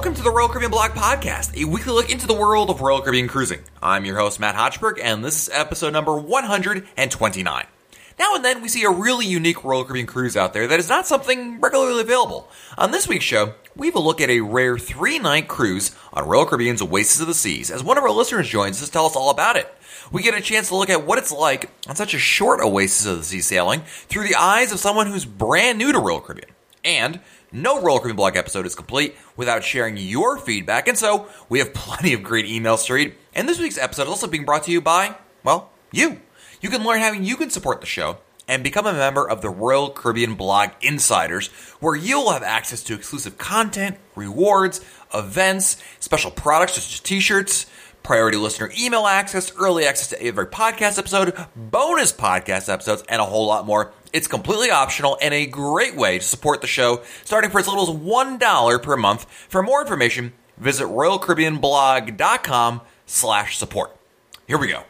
Welcome to the Royal Caribbean Blog Podcast, a weekly look into the world of Royal Caribbean cruising. I'm your host, Matt Hochberg, and this is episode number 129. Now and then, we see a really unique Royal Caribbean cruise out there that is not something regularly available. On this week's show, we have a look at a rare three night cruise on Royal Caribbean's Oasis of the Seas, as one of our listeners joins us to tell us all about it. We get a chance to look at what it's like on such a short Oasis of the Sea sailing through the eyes of someone who's brand new to Royal Caribbean. And no Royal Caribbean blog episode is complete without sharing your feedback, and so we have plenty of great emails to read. And this week's episode is also being brought to you by, well, you. You can learn how you can support the show and become a member of the Royal Caribbean Blog Insiders, where you'll have access to exclusive content, rewards, events, special products such as t shirts, priority listener email access, early access to every podcast episode, bonus podcast episodes, and a whole lot more. It's completely optional and a great way to support the show, starting for as little as $1 per month. For more information, visit royalcaribbeanblog.com slash support. Here we go.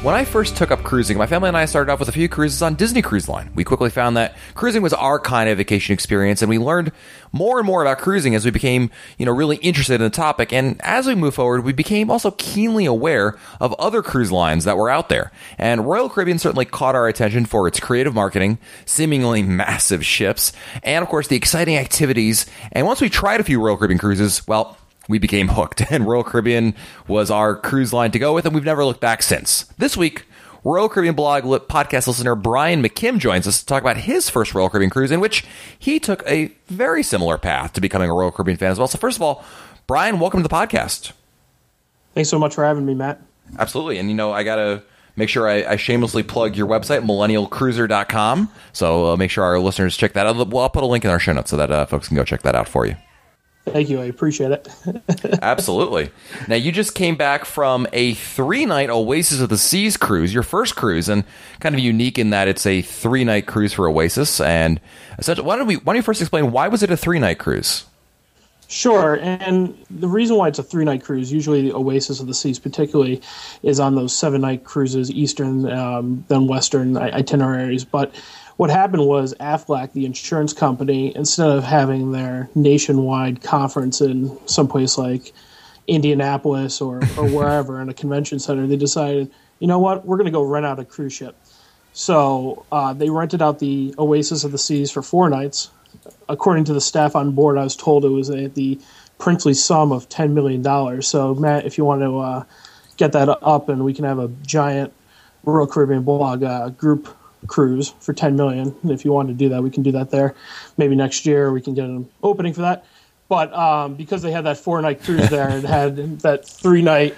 When I first took up cruising, my family and I started off with a few cruises on Disney Cruise Line. We quickly found that cruising was our kind of vacation experience, and we learned more and more about cruising as we became, you know, really interested in the topic. And as we move forward, we became also keenly aware of other cruise lines that were out there. And Royal Caribbean certainly caught our attention for its creative marketing, seemingly massive ships, and of course the exciting activities. And once we tried a few Royal Caribbean cruises, well, we became hooked, and Royal Caribbean was our cruise line to go with, and we've never looked back since. This week, Royal Caribbean blog podcast listener Brian McKim joins us to talk about his first Royal Caribbean cruise, in which he took a very similar path to becoming a Royal Caribbean fan as well. So, first of all, Brian, welcome to the podcast. Thanks so much for having me, Matt. Absolutely. And, you know, I got to make sure I, I, shamelessly plug your website, millennialcruiser.com. So, uh, make sure our listeners check that out. Well, I'll put a link in our show notes so that uh, folks can go check that out for you. Thank you. I appreciate it. Absolutely. Now, you just came back from a three night Oasis of the Seas cruise, your first cruise, and kind of unique in that it's a three night cruise for Oasis. And essentially, why don't, we, why don't you first explain why was it a three night cruise? Sure, and the reason why it's a three night cruise, usually the Oasis of the Seas, particularly, is on those seven night cruises, Eastern, um, then Western itineraries. But what happened was Aflac, the insurance company, instead of having their nationwide conference in someplace like Indianapolis or, or wherever in a convention center, they decided, you know what, we're going to go rent out a cruise ship. So uh, they rented out the Oasis of the Seas for four nights. According to the staff on board, I was told it was at the princely sum of $10 million. So, Matt, if you want to uh, get that up and we can have a giant Royal Caribbean blog uh, group cruise for 10 million. And if you want to do that, we can do that there. Maybe next year we can get an opening for that. But um, because they had that four night cruise there and had that three night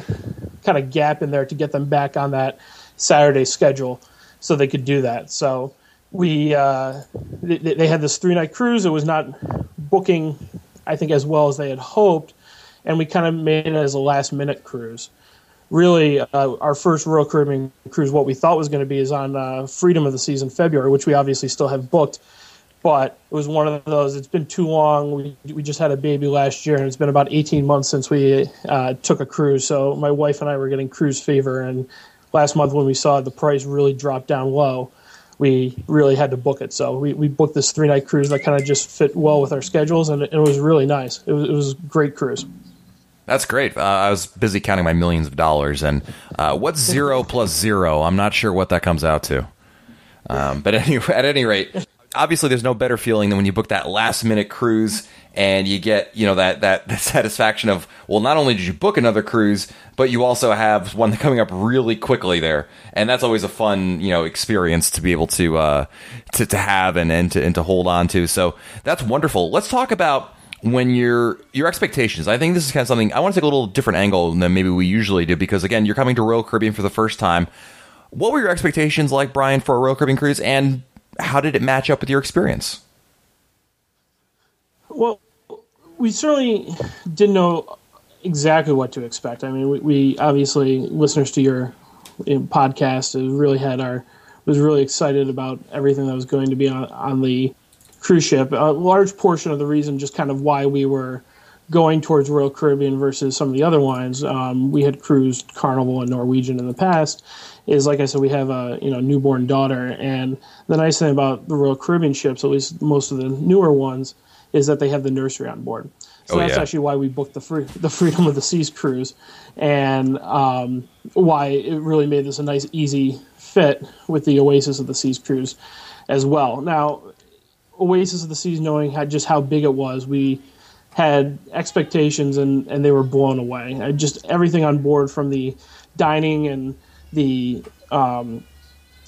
kind of gap in there to get them back on that Saturday schedule, so they could do that. So we uh, they, they had this three night cruise. It was not booking, I think, as well as they had hoped, and we kind of made it as a last minute cruise really uh, our first Royal Caribbean cruise, what we thought was going to be, is on uh, Freedom of the Seas in February, which we obviously still have booked. But it was one of those. It's been too long. We we just had a baby last year, and it's been about 18 months since we uh, took a cruise. So my wife and I were getting cruise fever, and last month when we saw the price really drop down low, we really had to book it. So we, we booked this three night cruise that kind of just fit well with our schedules, and it, it was really nice. It was, it was a great cruise. That's great. Uh, I was busy counting my millions of dollars, and uh, what's zero plus zero? I'm not sure what that comes out to. Um, but any, at any rate, obviously, there's no better feeling than when you book that last minute cruise and you get you know that, that that satisfaction of well, not only did you book another cruise, but you also have one coming up really quickly there, and that's always a fun you know experience to be able to uh, to to have and and to and to hold on to. So that's wonderful. Let's talk about when your your expectations. I think this is kind of something I want to take a little different angle than maybe we usually do because again, you're coming to Royal Caribbean for the first time. What were your expectations like, Brian, for a Royal Caribbean cruise, and how did it match up with your experience? Well, we certainly didn't know exactly what to expect. I mean, we, we obviously listeners to your podcast really had our was really excited about everything that was going to be on, on the cruise ship. A large portion of the reason, just kind of why we were going towards Royal Caribbean versus some of the other lines. Um, we had cruised Carnival and Norwegian in the past. Is like I said, we have a you know newborn daughter, and the nice thing about the Royal Caribbean ships, at least most of the newer ones, is that they have the nursery on board. So Oh, that's yeah. actually why we booked the free, the Freedom of the Seas cruise, and um, why it really made this a nice, easy fit with the Oasis of the Seas cruise as well. Now, Oasis of the Seas, knowing how, just how big it was, we had expectations and, and they were blown away. I just everything on board from the dining and the um,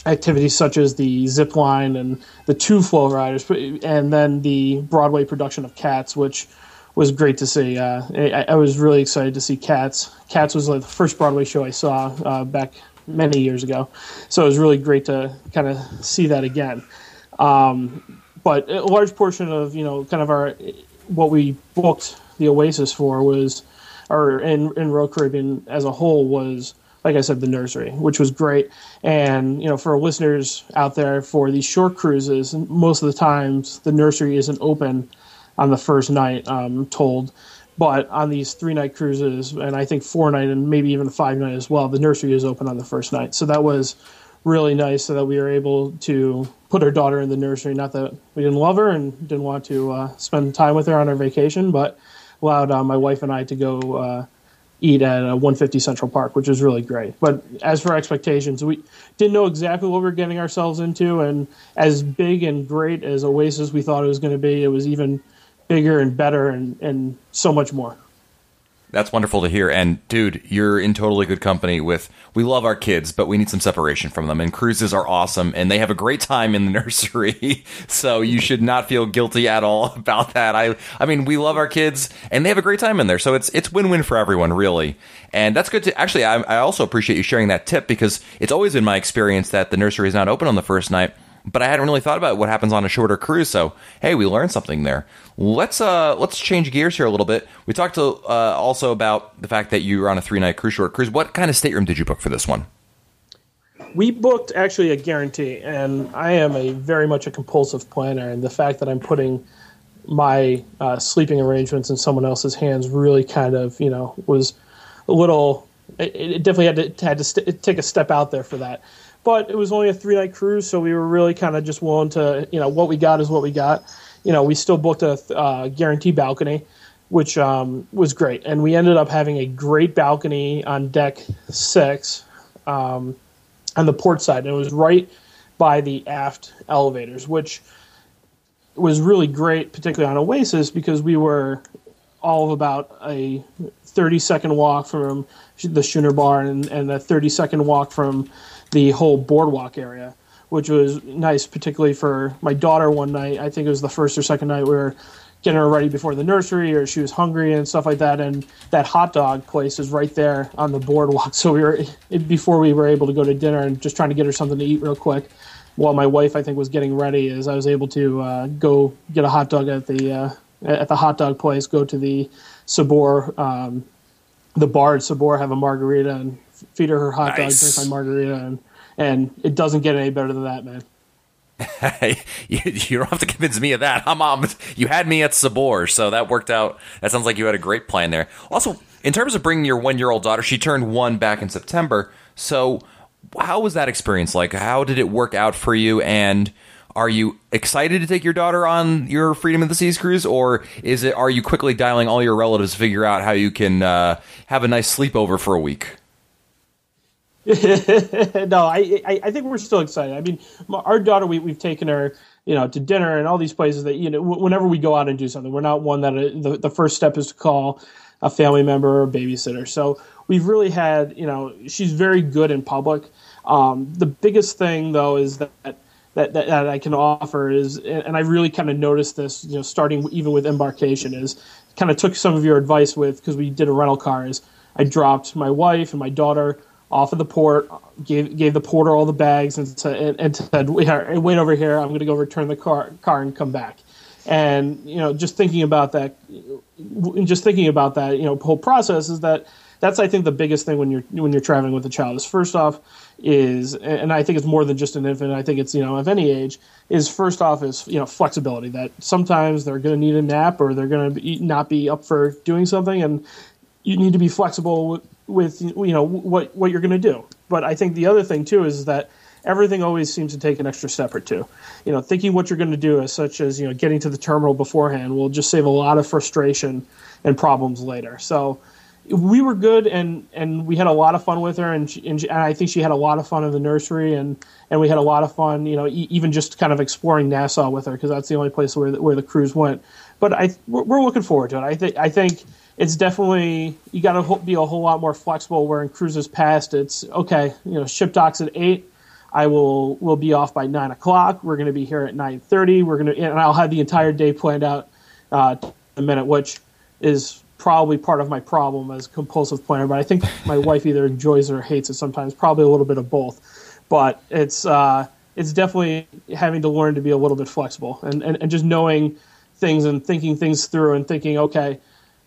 activities such as the zip line and the two flow riders, and then the Broadway production of Cats, which was great to see. Uh, I, I was really excited to see Cats. Cats was like the first Broadway show I saw uh, back many years ago, so it was really great to kind of see that again. Um, but a large portion of you know kind of our what we booked the Oasis for was, or in in Royal Caribbean as a whole was like I said, the nursery, which was great. And you know, for listeners out there, for these short cruises, most of the times the nursery isn't open on the first night. I'm told, but on these three night cruises, and I think four night and maybe even five night as well, the nursery is open on the first night. So that was really nice, so that we were able to put our daughter in the nursery. Not that we didn't love her and didn't want to uh, spend time with her on our vacation, but allowed uh, my wife and I to go. Uh, eat at uh, 150 Central Park, which was really great. But as for expectations, we didn't know exactly what we were getting ourselves into, and as big and great as Oasis we thought it was going to be, it was even bigger and better and, and so much more. That's wonderful to hear. And dude, you're in totally good company with we love our kids, but we need some separation from them. And cruises are awesome and they have a great time in the nursery. so you should not feel guilty at all about that. I I mean, we love our kids and they have a great time in there. So it's it's win-win for everyone, really. And that's good to actually I, I also appreciate you sharing that tip because it's always been my experience that the nursery is not open on the first night but I hadn't really thought about what happens on a shorter cruise. So hey, we learned something there. Let's uh let's change gears here a little bit. We talked to, uh, also about the fact that you were on a three night cruise short cruise. What kind of stateroom did you book for this one? We booked actually a guarantee, and I am a very much a compulsive planner, and the fact that I'm putting my uh, sleeping arrangements in someone else's hands really kind of you know was a little. It, it definitely had to had to st- take a step out there for that, but it was only a three night cruise, so we were really kind of just willing to you know what we got is what we got. You know, we still booked a uh, guarantee balcony, which um, was great, and we ended up having a great balcony on deck six. Um, on the port side, and it was right by the aft elevators, which was really great, particularly on Oasis, because we were all of about a 30 second walk from the Schooner Bar and, and a 30 second walk from the whole boardwalk area, which was nice, particularly for my daughter one night. I think it was the first or second night we were getting her ready before the nursery or she was hungry and stuff like that and that hot dog place is right there on the boardwalk so we were before we were able to go to dinner and just trying to get her something to eat real quick while my wife i think was getting ready as i was able to uh, go get a hot dog at the uh, at the hot dog place go to the sabor um, the bar at sabor have a margarita and feed her her hot Nice. dog drink my margarita and and it doesn't get any better than that man you, you don't have to convince me of that. I'm on. You had me at Sabor, so that worked out. That sounds like you had a great plan there. Also, in terms of bringing your one year old daughter, she turned one back in September. So, how was that experience like? How did it work out for you? And are you excited to take your daughter on your Freedom of the Seas cruise, or is it? Are you quickly dialing all your relatives to figure out how you can uh, have a nice sleepover for a week? no, I, I I think we're still excited. I mean, our daughter, we we've taken her, you know, to dinner and all these places that you know. Whenever we go out and do something, we're not one that uh, the the first step is to call a family member or a babysitter. So we've really had, you know, she's very good in public. Um, the biggest thing though is that. That, that, that I can offer is, and I really kind of noticed this, you know, starting even with embarkation, is kind of took some of your advice with because we did a rental car. Is I dropped my wife and my daughter off of the port, gave gave the porter all the bags, and said, and, said, wait over here. I'm going to go return the car car and come back. And you know, just thinking about that, just thinking about that, you know, whole process is that that's I think the biggest thing when you're when you're traveling with a child is first off is and I think it's more than just an infant. I think it's you know of any age is first off is you know flexibility that sometimes they're going to need a nap or they're going to not be up for doing something and you need to be flexible with, with you know what what you're going to do. But I think the other thing too is that everything always seems to take an extra step or two. You know, thinking what you're going to do, as such as you know, getting to the terminal beforehand, will just save a lot of frustration and problems later. So we were good, and and we had a lot of fun with her, and, she, and, she, and, I think she had a lot of fun in the nursery, and and we had a lot of fun, you know, e- even just kind of exploring Nassau with her because that's the only place where the, where the cruise went. But I we're, we're looking forward to it. I think I think it's definitely you got to be a whole lot more flexible. Where in cruises past, it's okay, you know, ship docks at eight I will will be off by nine o'clock. We're going to be here at nine thirty. We're going to and I'll have the entire day planned out uh, a minute, which is probably part of my problem as a compulsive planner. But I think my wife either enjoys it or hates it sometimes. Probably a little bit of both. But it's uh, it's definitely having to learn to be a little bit flexible and, and, and just knowing things and thinking things through and thinking, okay,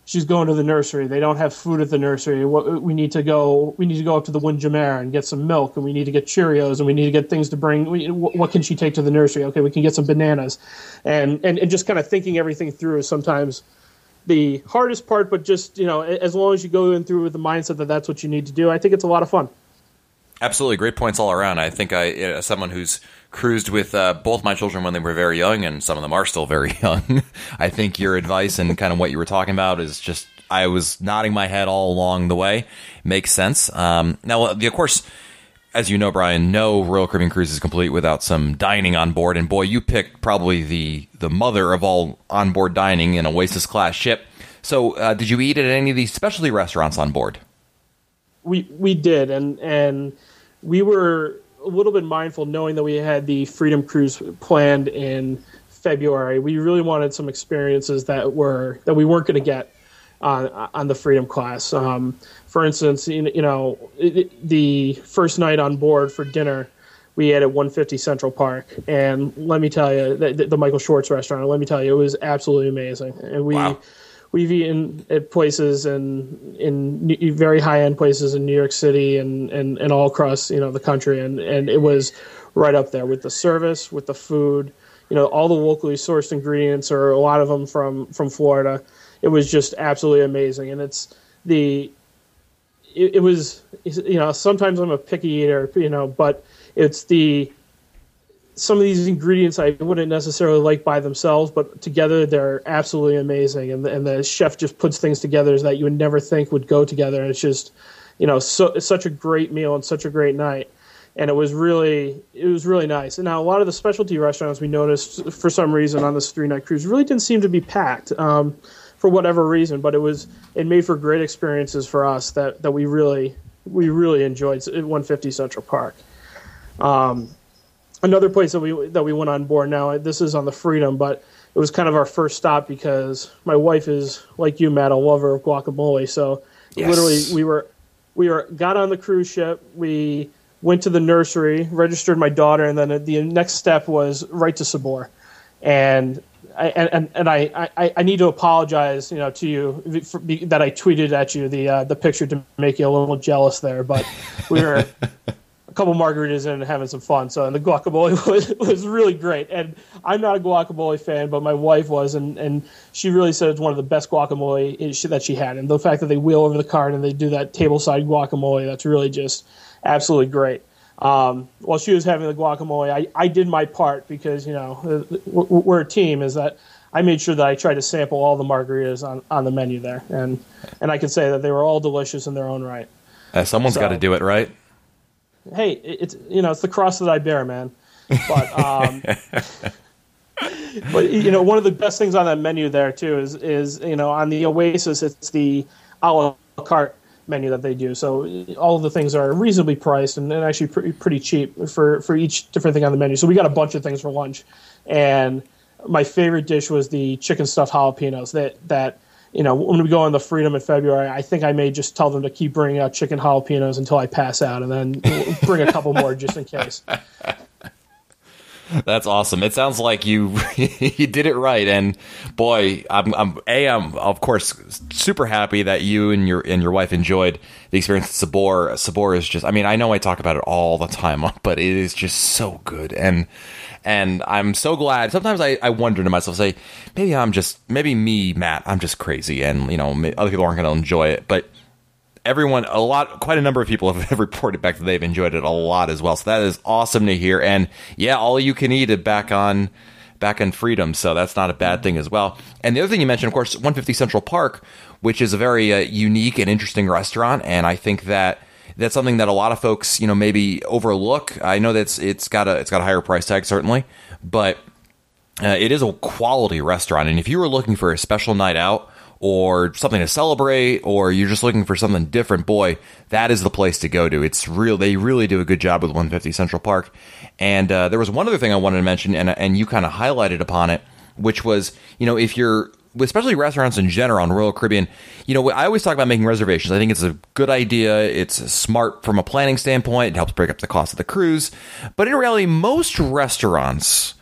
she's going to the nursery. They don't have food at the nursery. We need to go. We need to go up to the Windjammer and get some milk, and we need to get Cheerios, and we need to get things to bring. what can she take to the nursery? Okay, we can get some bananas, and and, and just kind of thinking everything through is sometimes the hardest part. But just you know, as long as you go in through with the mindset that that's what you need to do, I think it's a lot of fun. Absolutely, great points all around. I think I, as someone who's cruised with uh, both my children when they were very young, and some of them are still very young. I think your advice and kind of what you were talking about is just I was nodding my head all along the way. Makes sense. Um, now, of course, as you know, Brian, no Royal Caribbean cruise is complete without some dining on board. And boy, you picked probably the the mother of all onboard dining in Oasis class ship. So, uh, did you eat at any of these specialty restaurants on board? we we did, and and we were a little bit mindful, knowing that we had the Freedom Cruise planned in February. We really wanted some experiences that were that we weren't going to get on on the Freedom class. Um, for instance, you know, it, the first night on board for dinner, we had at 150 Central Park, and let me tell you, the, the Michael Schwartz restaurant. Let me tell you, it was absolutely amazing, and we. Wow we've eaten at places and in, in very high end places in New York City and, and, and all across you know the country and, and it was right up there with the service with the food you know all the locally sourced ingredients or a lot of them from from Florida it was just absolutely amazing and it's the it, it was you know sometimes I'm a picky eater you know but it's the some of these ingredients I wouldn't necessarily like by themselves, but together they're absolutely amazing. And the, and the chef just puts things together that you would never think would go together. And it's just, you know, so such a great meal and such a great night. And it was really, it was really nice. And now a lot of the specialty restaurants we noticed for some reason on this three night cruise really didn't seem to be packed um, for whatever reason. But it was, it made for great experiences for us that that we really, we really enjoyed at 150 Central Park. Um, another place that we that we went on board now. This is on the Freedom, but it was kind of our first stop because my wife is like you, Matt, a lover of guacamole. So yes. literally, we were we were got on the cruise ship. We went to the nursery, registered my daughter, and then the next step was right to Sabor. And And and I, I, I need to apologize, you know, to you for, that I tweeted at you the uh, the picture to make you a little jealous there, but we were a couple margaritas and having some fun. So and the guacamole was, was really great. And I'm not a guacamole fan, but my wife was, and, and she really said it's one of the best guacamole that she had. And the fact that they wheel over the cart and they do that tableside guacamole, that's really just absolutely great. Um, while she was having the guacamole, I, I did my part because you know we're a team. Is that I made sure that I tried to sample all the margaritas on, on the menu there, and and I can say that they were all delicious in their own right. Uh, someone's so, got to do it, right? hey, it's you know it's the cross that I bear, man. But um, but you know one of the best things on that menu there too is is you know on the Oasis it's the a la carte menu that they do. So all of the things are reasonably priced and, and actually pretty, pretty cheap for for each different thing on the menu. So we got a bunch of things for lunch, and my favorite dish was the chicken stuffed jalapenos that that you know, when we go on the Freedom in February, I think I may just tell them to keep bringing out chicken jalapenos until I pass out, and then bring a couple more just in case. That's awesome. It sounds like you you did it right, and boy, I'm, I'm a I'm of course super happy that you and your and your wife enjoyed the experience at Sabor. Sabor is just, I mean, I know I talk about it all the time, but it is just so good, and and I'm so glad. Sometimes I, I wonder to myself, say maybe I'm just maybe me, Matt, I'm just crazy, and you know other people aren't going to enjoy it, but everyone, a lot, quite a number of people have reported back that they've enjoyed it a lot as well. So that is awesome to hear. And yeah, all you can eat it back on back on freedom. So that's not a bad thing as well. And the other thing you mentioned of course 150 central park which is a very uh, unique and interesting restaurant. And i think that that's something that a lot of folks you know maybe overlook. I know that's it's got a it's got a higher price tag certainly. But uh, it is a quality restaurant. And if you were looking for a special night out or something to celebrate or you're just looking for something different, boy, that is the place to go to. It's real. They really do a good job with 150 Central Park. And uh, there was one other thing I wanted to mention, and and you kind of highlighted upon it, which was you know if you're especially restaurants in general on Royal Caribbean, you know, I always talk about making reservations. I think it's a good idea. It's smart from a planning standpoint. It helps break up the cost of the cruise. But in reality, most restaurants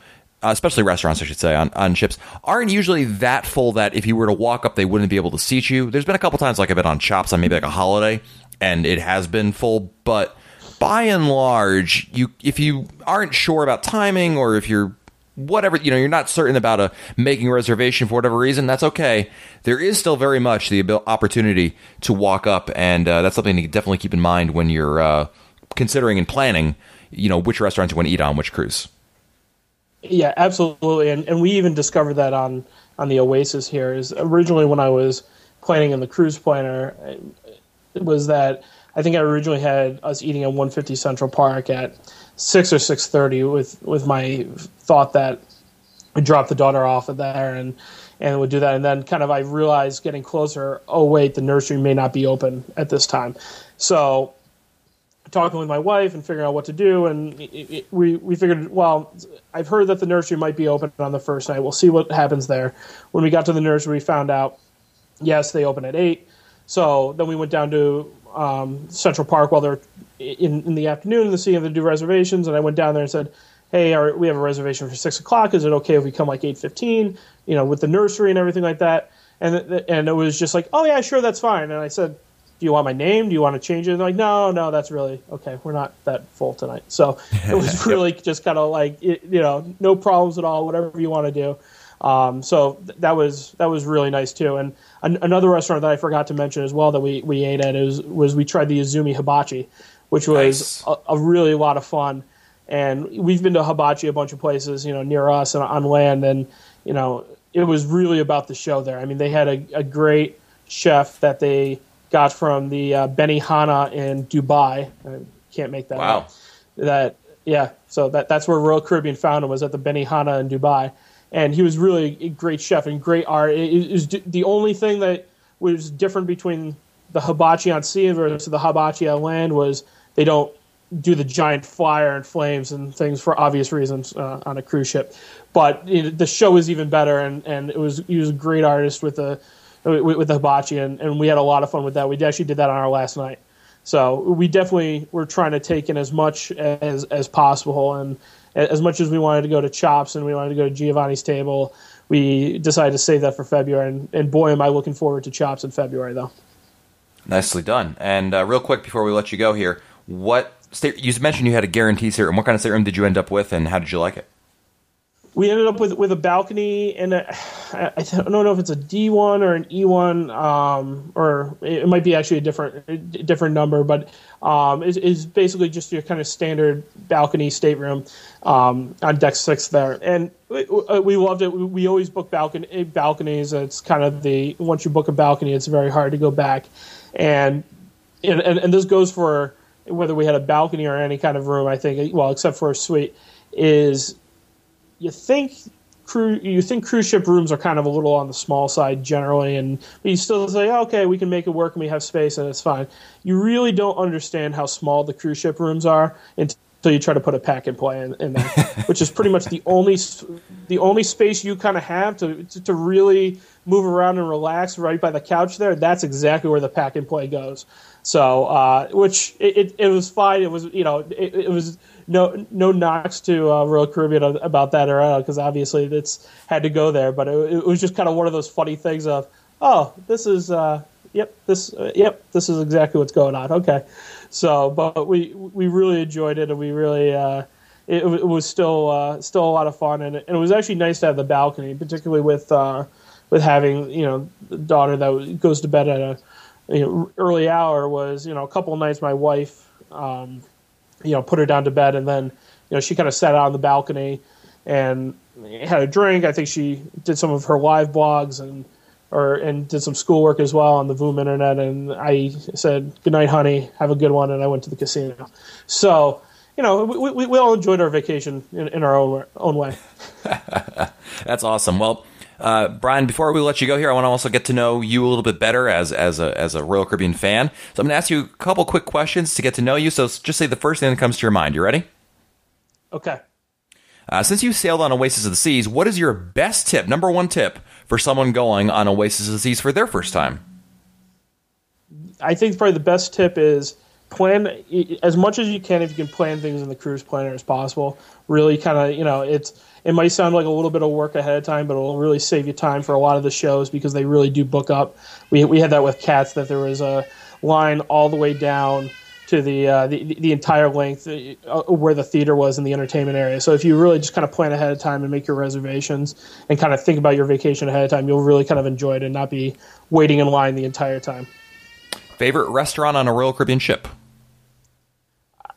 uh, especially restaurants, I should say, on, on ships, aren't usually that full that if you were to walk up, they wouldn't be able to seat you. There's been a couple times, like I've been on Chops on maybe like a holiday, and it has been full, but by and large, you if you aren't sure about timing or if you're whatever you know you're not certain about a making a reservation for whatever reason that's okay there is still very much the opportunity to walk up and uh, that's something to definitely keep in mind when you're uh, considering and planning you know which restaurants you want to eat on which cruise yeah, absolutely, and and we even discovered that on on the Oasis here is originally when I was planning in the cruise planner it was that I think I originally had us eating at 150 Central Park at six or six thirty with with my thought that we'd drop the daughter off at there and and would do that. And then kind of I realized getting closer oh wait the nursery may not be open at this time. So talking with my wife and figuring out what to do. And it, it, we we figured, well, I've heard that the nursery might be open on the first night. We'll see what happens there. When we got to the nursery, we found out, yes, they open at eight. So then we went down to um, Central Park while they're in, in the afternoon to see if they do reservations. And I went down there and said, hey, our, we have a reservation for six o'clock. Is it okay if we come like eight fifteen? You know, with the nursery and everything like that. And and it was just like, oh yeah, sure, that's fine. And I said, do you want my name? Do you want to change it? And like, no, no, that's really okay. We're not that full tonight. So it was really yep. just kind of like, it, you know, no problems at all. Whatever you want to do. Um, so th- that was that was really nice too. And an- another restaurant that I forgot to mention as well that we, we ate at is was we tried the Izumi Hibachi, which was nice. a, a really lot of fun. And we've been to hibachi a bunch of places, you know, near us and on land, and you know, it was really about the show there. I mean, they had a, a great chef that they got from the uh, Benihana in Dubai. I can't make that wow. up. That yeah, so that that's where Royal Caribbean found him was at the Benihana in Dubai, and he was really a great chef and great art. It, it was the only thing that was different between the hibachi on sea versus the hibachi on land was they don't do the giant fire and flames and things for obvious reasons uh, on a cruise ship. But you know, the show was even better, and, and it was he was a great artist with a with, the hibachi, and, and we had a lot of fun with that. We actually did that on our last night. So we definitely were trying to take in as much as as possible, and as much as we wanted to go to Chops and we wanted to go to Giovanni's Table, we decided to save that for February. And, and boy, am I looking forward to Chops in February, though. Nicely done. And uh, real quick before we let you go here, what you mentioned you had a guarantee stateroom. What kind of stateroom did you end up with, and how did you like it? We ended up with with a balcony and I don't know if it's a D one or an E one, um, or it might be actually a different different number, but um, it's, it's, basically just your kind of standard balcony stateroom um, on deck six there, and we, we loved it. We, always book balcony balconies. It's kind of the once you book a balcony, it's very hard to go back, and, and, and this goes for whether we had a balcony or any kind of room. I think well, except for a suite, is you think crew you think cruise ship rooms are kind of a little on the small side generally and but you still say oh, okay we can make it work and we have space and it's fine. You really don't understand how small the cruise ship rooms are until you try to put a pack and play in, in there which is pretty much the only the only space you kind of have to, to, to really move around and relax right by the couch there. That's exactly where the pack and play goes so uh, which it, it, it, was fine. It was you know it, it was no no knocks to uh, Royal Caribbean about that or because obviously it's had to go there, but it, it, was just kind of one of those funny things of oh this is uh, yep this uh, yep this is exactly what's going on. Okay. So but we we really enjoyed it and we really uh, it, it, was still uh, still a lot of fun. And it, and it, was actually nice to have the balcony particularly with uh, with having you know the daughter that goes to bed at a early hour was you know a couple nights my wife um, you know put her down to bed and then you know she kind of sat out on the balcony and had a drink. I think she did some of her live blogs and or and did some schoolwork as well on the Voom internet. And I said, "Good night, honey. Have a good one." And I went to the casino. So you know, we, we, we all enjoyed our vacation in, in our own own way. That's awesome. Well. Uh, Brian, before we let you go here, I want to also get to know you a little bit better as as a as a Royal Caribbean fan. So I'm going to ask you a couple quick questions to get to know you. So just say the first thing that comes to your mind. You ready? Okay. Uh, since you sailed on Oasis of the Seas, what is your best tip, number one tip, for someone going on Oasis of the Seas for their first time? I think probably the best tip is plan as much as you can if you can plan things in the cruise planner as possible. Really, kind of you know it's it might sound like a little bit of work ahead of time, but it'll really save you time for a lot of the shows because they really do book up. We we had that with Cats that there was a line all the way down to the uh, the, the entire length uh, where the theater was in the entertainment area. So if you really just kind of plan ahead of time and make your reservations and kind of think about your vacation ahead of time, you'll really kind of enjoy it and not be waiting in line the entire time. Favorite restaurant on a Royal Caribbean ship?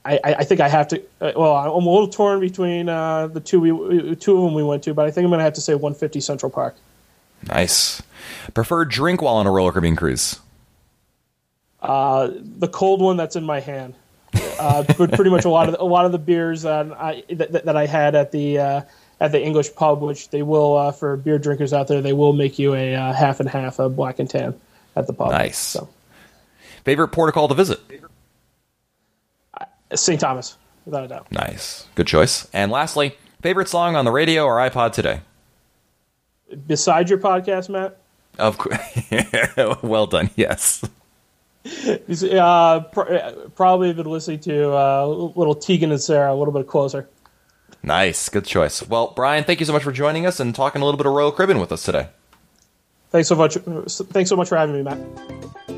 I, I think I have to. Uh, well, I'm a little torn between uh, the two we two of them we went to, but I think I'm going to have to say 150 Central Park. Nice. Preferred drink while on a Royal Caribbean cruise? Uh, the cold one that's in my hand. Uh, but pretty much a lot of the, a lot of the beers that I that, that I had at the uh, at the English pub, which they will uh, for beer drinkers out there, they will make you a half and half of black and tan at the pub. Nice. So. Favorite port of call to visit? St. Thomas, without a doubt. Nice. Good choice. And lastly, favorite song on the radio or iPod today? Besides your podcast, Matt? Of course. well done. Yes. Uh, pr- probably been listening to uh, little Tegan and Sara a little bit closer. Nice. Good choice. Well, Brian, thank you so much for joining us and talking a little bit of Royal Caribbean with us today. Thanks so much. Thanks so much for having me, Matt.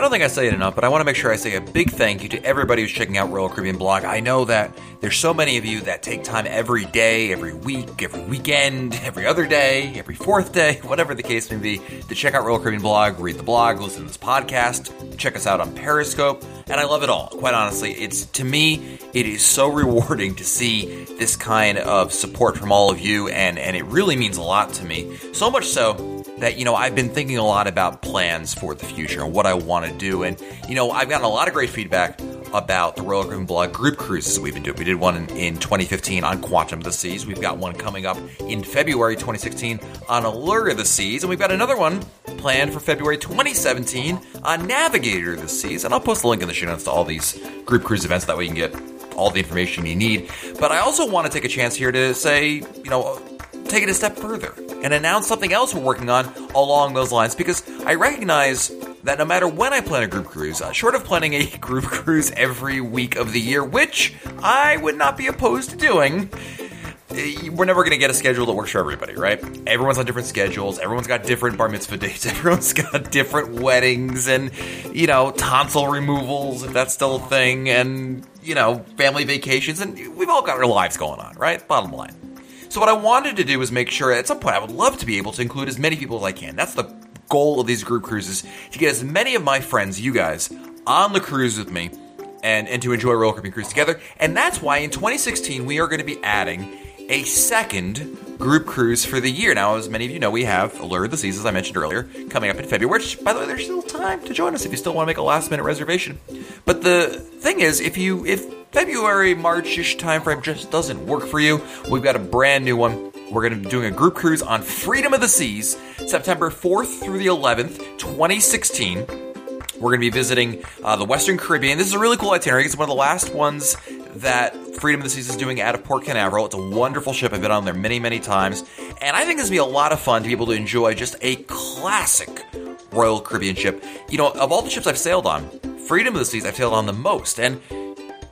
I don't think I say it enough, but I want to make sure I say a big thank you to everybody who's checking out Royal Caribbean Blog. I know that there's so many of you that take time every day, every week, every weekend, every other day, every fourth day, whatever the case may be, to check out Royal Caribbean Blog, read the blog, listen to this podcast, check us out on Periscope, and I love it all. Quite honestly, it's to me, it is so rewarding to see this kind of support from all of you, and and it really means a lot to me. So much so that, you know, I've been thinking a lot about plans for the future and what I want to do. And, you know, I've gotten a lot of great feedback about the Royal Caribbean Blog group cruises we've been doing. We did one in, in, 2015 on Quantum of the Seas. We've got one coming up in February 2016 on Allure of the Seas. And we've got another one planned for February 2017 on Navigator of the Seas. And I'll post a link in the show notes to all these group cruise events. That way you can get all the information you need. But I also want to take a chance here to say, you know, take it a step further and announce something else we're working on along those lines because I recognize that no matter when I plan a group cruise, uh, short of planning a group cruise every week of the year, which I would not be opposed to doing, eh, we're never going to get a schedule that works for everybody, right? Everyone's on different schedules. Everyone's got different bar mitzvah dates. Everyone's got different weddings and, you know, tonsil removals, if that's still a thing, and, you know, family vacations. And we've all got our lives going on, right? Bottom line. So what I wanted to do was make sure at some point I would love to be able to include as many people as I can. That's the goal of these group cruises to get as many of my friends, you guys, on the cruise with me and, and to enjoy Royal Caribbean Cruise together. And that's why in 2016 we are going to be adding a second group cruise for the year. Now, as many of you know, we have Allure of the Seas, as I mentioned earlier, coming up in February, which, by the way, there's still time to join us if you still want to make a last minute reservation. But the thing is, if you, if February, March-ish timeframe just doesn't work for you, we've got a brand new one. We're going to be doing a group cruise on Freedom of the Seas, September 4th through the 11th, 2016. We're going to be visiting uh, the Western Caribbean. This is a really cool itinerary. It's one of the last ones that Freedom of the Seas is doing out of Port Canaveral. It's a wonderful ship. I've been on there many, many times. And I think this will be a lot of fun to be able to enjoy just a classic Royal Caribbean ship. You know, of all the ships I've sailed on, Freedom of the Seas I've sailed on the most, and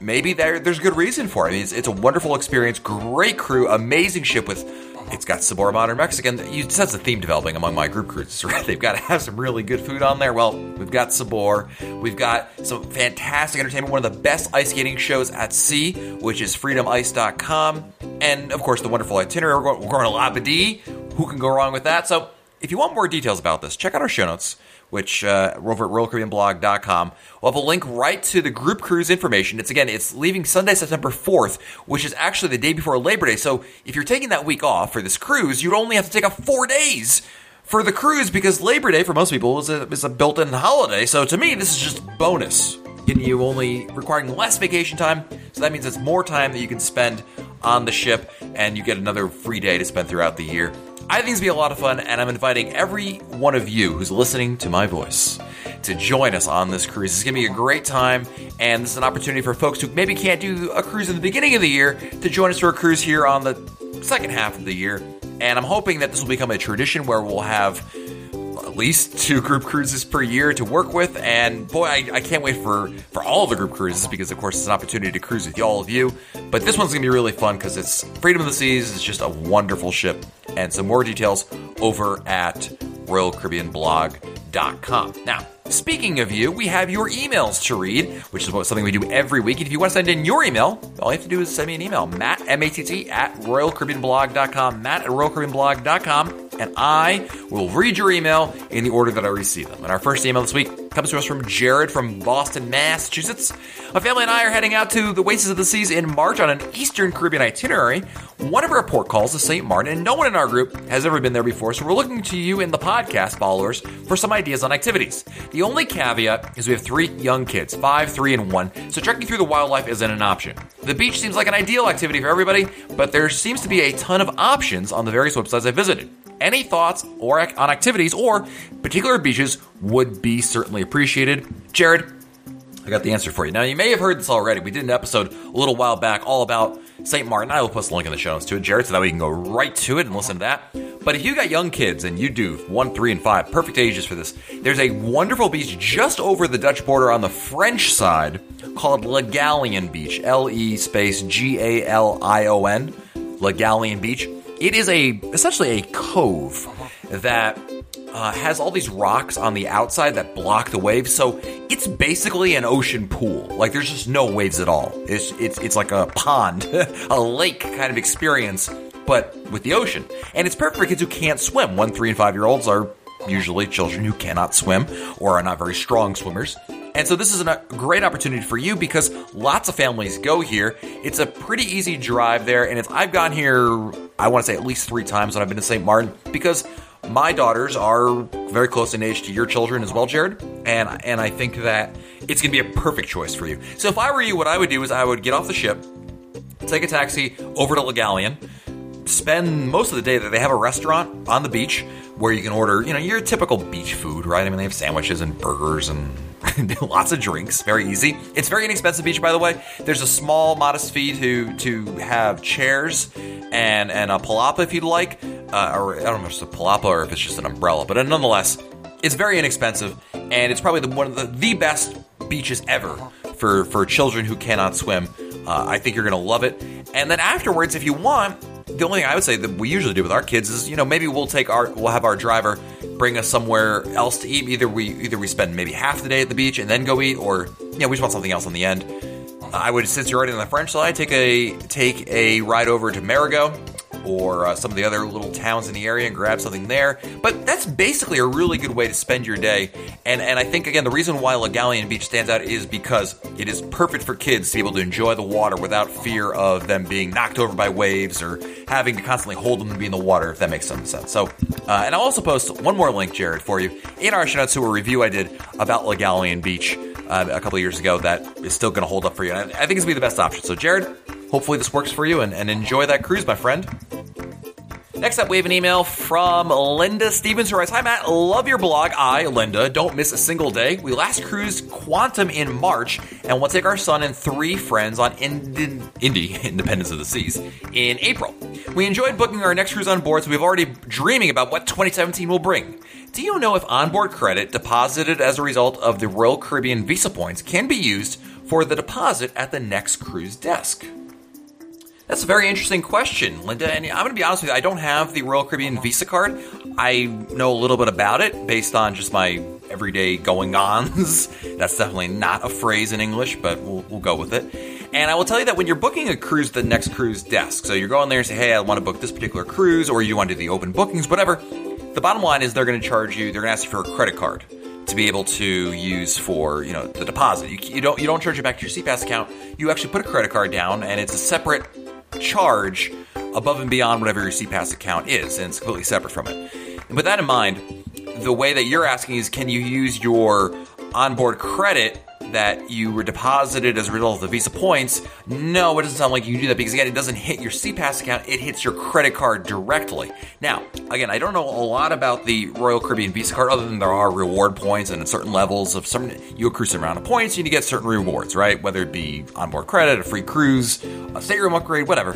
maybe there, there's good reason for it. I mean, it's, it's a wonderful experience, great crew, amazing ship with it's got Sabor Modern Mexican. You sense a theme developing among my group cruises, right? They've got to have some really good food on there. Well, we've got Sabor. We've got some fantastic entertainment. One of the best ice skating shows at sea, which is freedomice.com. And, of course, the wonderful itinerary. We're going, we're going to Labadee. Who can go wrong with that? So, if you want more details about this, check out our show notes which uh, over at RoyalCaribbeanBlog.com. We'll have a link right to the group cruise information. It's again, it's leaving Sunday, September 4th, which is actually the day before Labor Day. So if you're taking that week off for this cruise, you'd only have to take off four days for the cruise because Labor Day for most people is a, is a built-in holiday. So to me, this is just bonus. Getting you only requiring less vacation time, so that means it's more time that you can spend on the ship, and you get another free day to spend throughout the year. I think it's going to be a lot of fun, and I'm inviting every one of you who's listening to my voice to join us on this cruise. It's going to be a great time, and this is an opportunity for folks who maybe can't do a cruise in the beginning of the year to join us for a cruise here on the second half of the year. And I'm hoping that this will become a tradition where we'll have at least two group cruises per year to work with. And boy, I, I, can't wait for, for all the group cruises because, of course, it's an opportunity to cruise with all of you. But this one's going to be really fun because it's Freedom of the Seas. It's just a wonderful ship. And some more details over at RoyalCaribbeanBlog.com. Now, Speaking of you, we have your emails to read, which is something we do every week. And if you want to send in your email, all you have to do is send me an email, matt, M-A-T-T, at RoyalCaribbeanBlog.com, matt at RoyalCaribbeanBlog.com and I will read your email in the order that I receive them. And our first email this week comes to us from Jared from Boston, Massachusetts. My family and I are heading out to the Oasis of the Seas in March on an Eastern Caribbean itinerary. One of our port calls is St. Martin, and no one in our group has ever been there before, so we're looking to you in the podcast followers for some ideas on activities. The only caveat is we have three young kids, five, three, and one, so trekking through the wildlife isn't an option. The beach seems like an ideal activity for everybody, but there seems to be a ton of options on the various websites I visited. Any thoughts or on activities or particular beaches would be certainly appreciated. Jared, I got the answer for you. Now, you may have heard this already. We did an episode a little while back all about St. Martin. I will post a link in the show notes to it, Jared, so that we can go right to it and listen to that. But if you got young kids and you do one, three, and five, perfect ages for this, there's a wonderful beach just over the Dutch border on the French side called Le Galion Beach. L E space G A L I O N. Le Galion Beach. It is a essentially a cove that uh, has all these rocks on the outside that block the waves. So it's basically an ocean pool. Like there's just no waves at all. It's it's it's like a pond, a lake kind of experience, but with the ocean. And it's perfect for kids who can't swim. One, three, and five year olds are usually children who cannot swim or are not very strong swimmers. And so this is a great opportunity for you because lots of families go here. It's a pretty easy drive there, and it's I've gone here I want to say at least three times when I've been to St. Martin because my daughters are very close in age to your children as well, Jared, and and I think that it's going to be a perfect choice for you. So if I were you, what I would do is I would get off the ship, take a taxi over to Le Galion, spend most of the day there. They have a restaurant on the beach where you can order, you know, your typical beach food, right? I mean, they have sandwiches and burgers and lots of drinks. Very easy. It's very inexpensive beach, by the way. There's a small, modest fee to to have chairs and and a palapa if you'd like, uh, or I don't know if it's a palapa or if it's just an umbrella, but nonetheless, it's very inexpensive, and it's probably the, one of the, the best beaches ever for for children who cannot swim. Uh, I think you're going to love it. And then afterwards, if you want, the only thing I would say that we usually do with our kids is, you know, maybe we'll take our, we'll have our driver bring us somewhere else to eat. Either we, either we spend maybe half the day at the beach and then go eat, or yeah, we just want something else on the end. I would, since you're already on the French side, take a take a ride over to Marigot or uh, some of the other little towns in the area and grab something there. But that's basically a really good way to spend your day. And and I think again the reason why Le Galion Beach stands out is because it is perfect for kids to be able to enjoy the water without fear of them being knocked over by waves or having to constantly hold them to be in the water. If that makes some sense. So uh, and I'll also post one more link, Jared, for you in our show notes to a review I did about Le Galion Beach. Uh, a couple years ago, that is still going to hold up for you. And I think it's going to be the best option. So, Jared, hopefully this works for you and, and enjoy that cruise, my friend. Next up, we have an email from Linda Stevens who writes Hi, Matt. Love your blog. I, Linda, don't miss a single day. We last cruised Quantum in March, and we'll take our son and three friends on Indi, Independence of the Seas, in April. We enjoyed booking our next cruise on board, so we've already dreaming about what 2017 will bring. Do you know if onboard credit deposited as a result of the Royal Caribbean Visa points can be used for the deposit at the next cruise desk? That's a very interesting question, Linda. And I'm going to be honest with you, I don't have the Royal Caribbean Visa card. I know a little bit about it based on just my everyday going ons. That's definitely not a phrase in English, but we'll, we'll go with it. And I will tell you that when you're booking a cruise, the next cruise desk, so you're going there and say, hey, I want to book this particular cruise, or you want to do the open bookings, whatever. The bottom line is they're going to charge you, they're going to ask you for a credit card to be able to use for you know the deposit. You, you don't you don't charge it back to your SeaPass account. You actually put a credit card down, and it's a separate charge above and beyond whatever your SeaPass account is, and it's completely separate from it. And with that in mind, the way that you're asking is can you use your onboard credit that you were deposited as a result of the Visa points? No, it doesn't sound like you can do that because, again, it doesn't hit your SeaPass account, it hits your credit card directly. Now, again, I don't know a lot about the Royal Caribbean Visa card other than there are reward points and at certain levels of some, you accrue some amount of points, you get certain rewards, right? Whether it be onboard credit, a free cruise, a stateroom upgrade, whatever.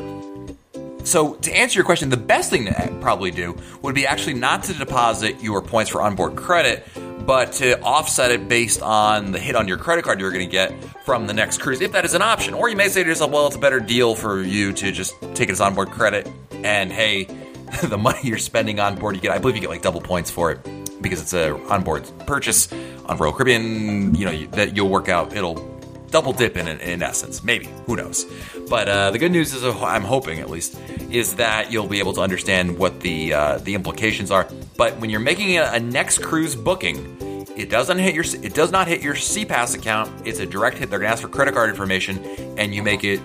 So, to answer your question, the best thing to probably do would be actually not to deposit your points for onboard credit, but to offset it based on the hit on your credit card you're going to get from the next cruise, if that is an option. Or you may say to yourself, well, it's a better deal for you to just take it as onboard credit, and hey, the money you're spending on board, you get, I believe you get like double points for it because it's a onboard purchase on Royal Caribbean. You know that you'll work out. It'll double dip in in essence. Maybe who knows? But uh, the good news is, uh, I'm hoping at least, is that you'll be able to understand what the uh, the implications are. But when you're making a, a next cruise booking, it doesn't hit your it does not hit your SeaPass account. It's a direct hit. They're gonna ask for credit card information, and you make it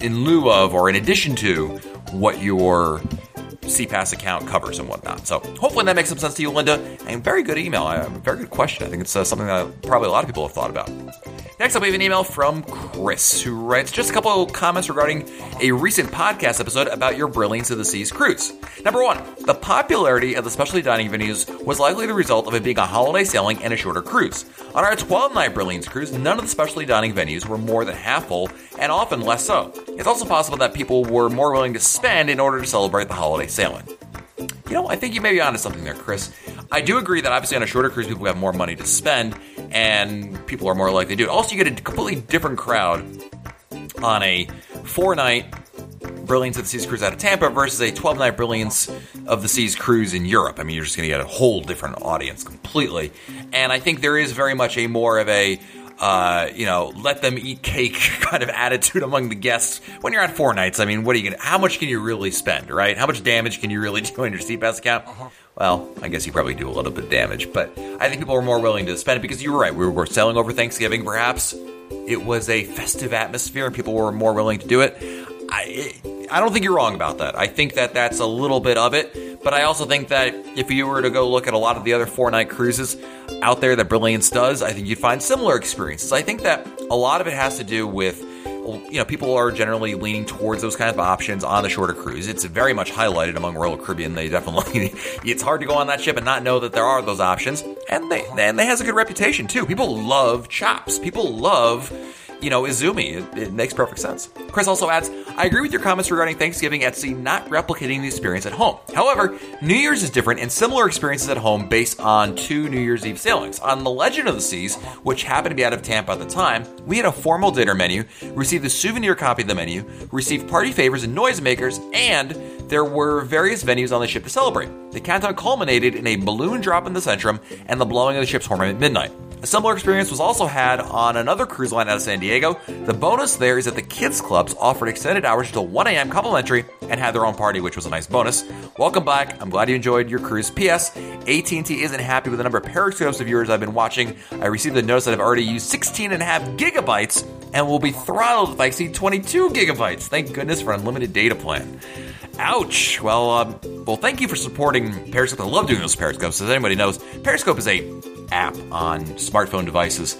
in lieu of or in addition to what your SeaPass account covers and whatnot. So hopefully that makes some sense to you, Linda. And very good email. A very good question. I think it's uh, something that probably a lot of people have thought about. Next up, we have an email from Chris, who writes just a couple of comments regarding a recent podcast episode about your Brilliance of the Seas cruise. Number one, the popularity of the specialty dining venues was likely the result of it being a holiday sailing and a shorter cruise. On our 12 night Brilliance cruise, none of the specialty dining venues were more than half full, and often less so. It's also possible that people were more willing to spend in order to celebrate the holiday sailing. You know, I think you may be onto something there, Chris. I do agree that obviously on a shorter cruise, people have more money to spend, and people are more likely to do it. Also, you get a completely different crowd on a four night Brilliance of the Seas cruise out of Tampa versus a 12 night Brilliance of the Seas cruise in Europe. I mean, you're just going to get a whole different audience completely. And I think there is very much a more of a uh, you know, let them eat cake kind of attitude among the guests when you're at four nights. I mean, what are you going to, how much can you really spend, right? How much damage can you really do on your SeaPass account? Uh-huh. Well, I guess you probably do a little bit of damage, but I think people are more willing to spend it because you were right. We were selling over Thanksgiving, perhaps. It was a festive atmosphere and people were more willing to do it. I, I don't think you're wrong about that. I think that that's a little bit of it, but I also think that if you were to go look at a lot of the other four night cruises out there that Brilliance does, I think you'd find similar experiences. I think that a lot of it has to do with you know, people are generally leaning towards those kind of options on the shorter cruise. It's very much highlighted among Royal Caribbean. They definitely, it's hard to go on that ship and not know that there are those options. And they, and they has a good reputation too. People love chops. People love you know, Izumi. It, it, makes perfect sense. Chris also adds, I agree with your comments regarding Thanksgiving at sea not replicating the experience at home. However, New Year's is different and similar experiences at home based on two New Year's Eve sailings. On the Legend of the Seas, which happened to be out of Tampa at the time, we had a formal dinner menu, received a souvenir copy of the menu, received party favors and noisemakers, and there were various venues on the ship to celebrate. The countdown culminated in a balloon drop in the centrum and the blowing of the ship's horn at midnight. A similar experience was also had on another cruise line out of San Diego. The bonus there is that the kids clubs offered extended hours until 1 a.m. complimentary and had their own party, which was a nice bonus. Welcome back. I'm glad you enjoyed your cruise. P.S. AT&T isn't happy with the number of Periscopes of viewers I've been watching. I received the notice that I've already used 16 and a half gigabytes and will be throttled if I exceed 22 gigabytes. Thank goodness for unlimited data plan. Ouch. Well, um, well, thank you for supporting Periscope. I love doing those Periscopes. As anybody knows, Periscope is a app on smartphone devices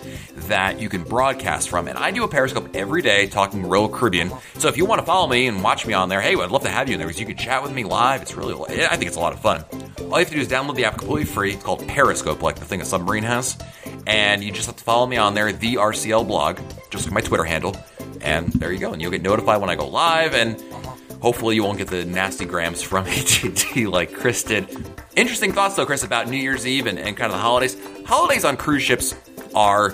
that you can broadcast from. And I do a Periscope every day talking Royal Caribbean. So if you want to follow me and watch me on there, hey, I'd love to have you in there because you can chat with me live. It's really, I think it's a lot of fun. All you have to do is download the app completely free. It's called Periscope, like the thing a submarine has. And you just have to follow me on there, the RCL blog. Just at my Twitter handle. And there you go. And you'll get notified when I go live. And hopefully you won't get the nasty grams from AT&T like Chris did. Interesting thoughts, though, Chris, about New Year's Eve and, and kind of the holidays. Holidays on cruise ships are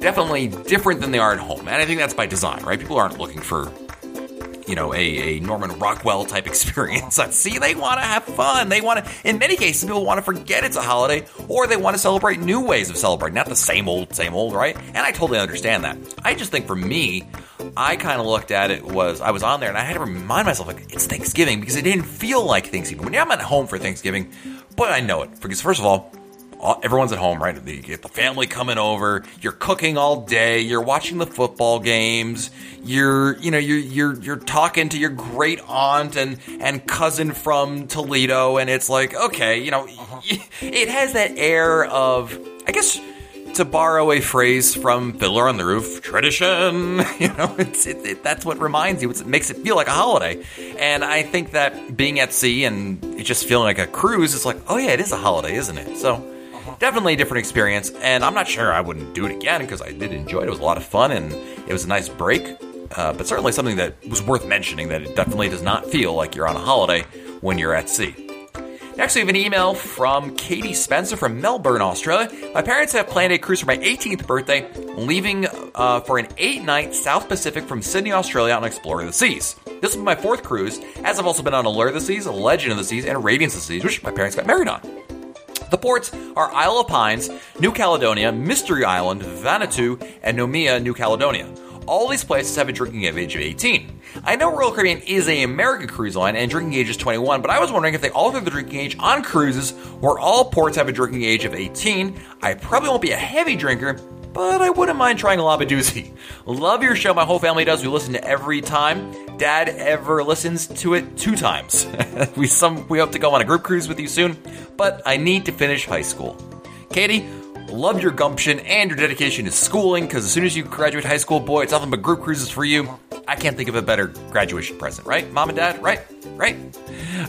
definitely different than they are at home. And I think that's by design, right? People aren't looking for you know, a, a Norman Rockwell type experience at sea. They want to have fun. They want to, in many cases, people want to forget it's a holiday or they want to celebrate new ways of celebrating, not the same old, same old, right? And I totally understand that. I just think for me, I kind of looked at it was, I was on there and I had to remind myself, like, it's Thanksgiving because it didn't feel like Thanksgiving. When I'm at home for Thanksgiving, but I know it because, first of all, everyone's at home, right? You get the family coming over. You're cooking all day. You're watching the football games. You're, you know, you're you're you're talking to your great aunt and and cousin from Toledo, and it's like, okay, you know, uh-huh. it has that air of, I guess. To borrow a phrase from Fiddler on the Roof, tradition. You know, it's it, it, that's what reminds you. It's, it makes it feel like a holiday. And I think that being at sea and it just feeling like a cruise is like, oh yeah, it is a holiday, isn't it? So definitely a different experience, and I'm not sure I wouldn't do it again because I did enjoy it. It was a lot of fun and it was a nice break, uh, but certainly something that was worth mentioning that it definitely does not feel like you're on a holiday when you're at sea. Next, we have an email from Katie Spencer from Melbourne, Australia. My parents have planned a cruise for my 18th birthday, leaving uh, for an eight night South Pacific from Sydney, Australia, and Explorer of the Seas. This will be my fourth cruise, as I've also been on Allure of the Seas, Legend of the Seas, and Radiance of the Seas, which my parents got married on. The ports are Isle of Pines, New Caledonia, Mystery Island, Vanuatu, and Noumea, New Caledonia. All these places have a drinking age of 18. I know Royal Caribbean is a American cruise line and drinking age is 21, but I was wondering if they alter the drinking age on cruises where all ports have a drinking age of 18. I probably won't be a heavy drinker, but I wouldn't mind trying a Labadoozie. Love your show, my whole family does. We listen to every time. Dad ever listens to it two times. we some we hope to go on a group cruise with you soon, but I need to finish high school. Katie, love your gumption and your dedication to schooling because as soon as you graduate high school, boy, it's nothing but group cruises for you. I can't think of a better graduation present, right? Mom and dad, right? Right?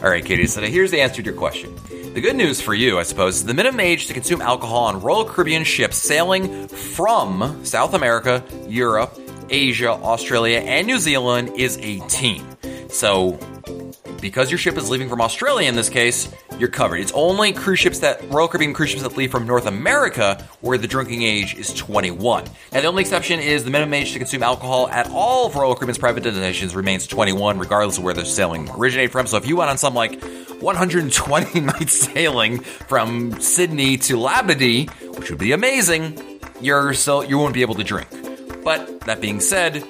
All right, Katie, so here's the answer to your question. The good news for you, I suppose, is the minimum age to consume alcohol on Royal Caribbean ships sailing from South America, Europe, Asia, Australia, and New Zealand is 18. So, because your ship is leaving from Australia in this case, you're covered. It's only cruise ships that Royal Caribbean cruise ships that leave from North America where the drinking age is 21. And the only exception is the minimum age to consume alcohol at all of Royal Caribbean's private destinations remains 21, regardless of where they're sailing originated from. So if you went on some like 120 night sailing from Sydney to Labadee, which would be amazing, you're so you won't be able to drink. But that being said,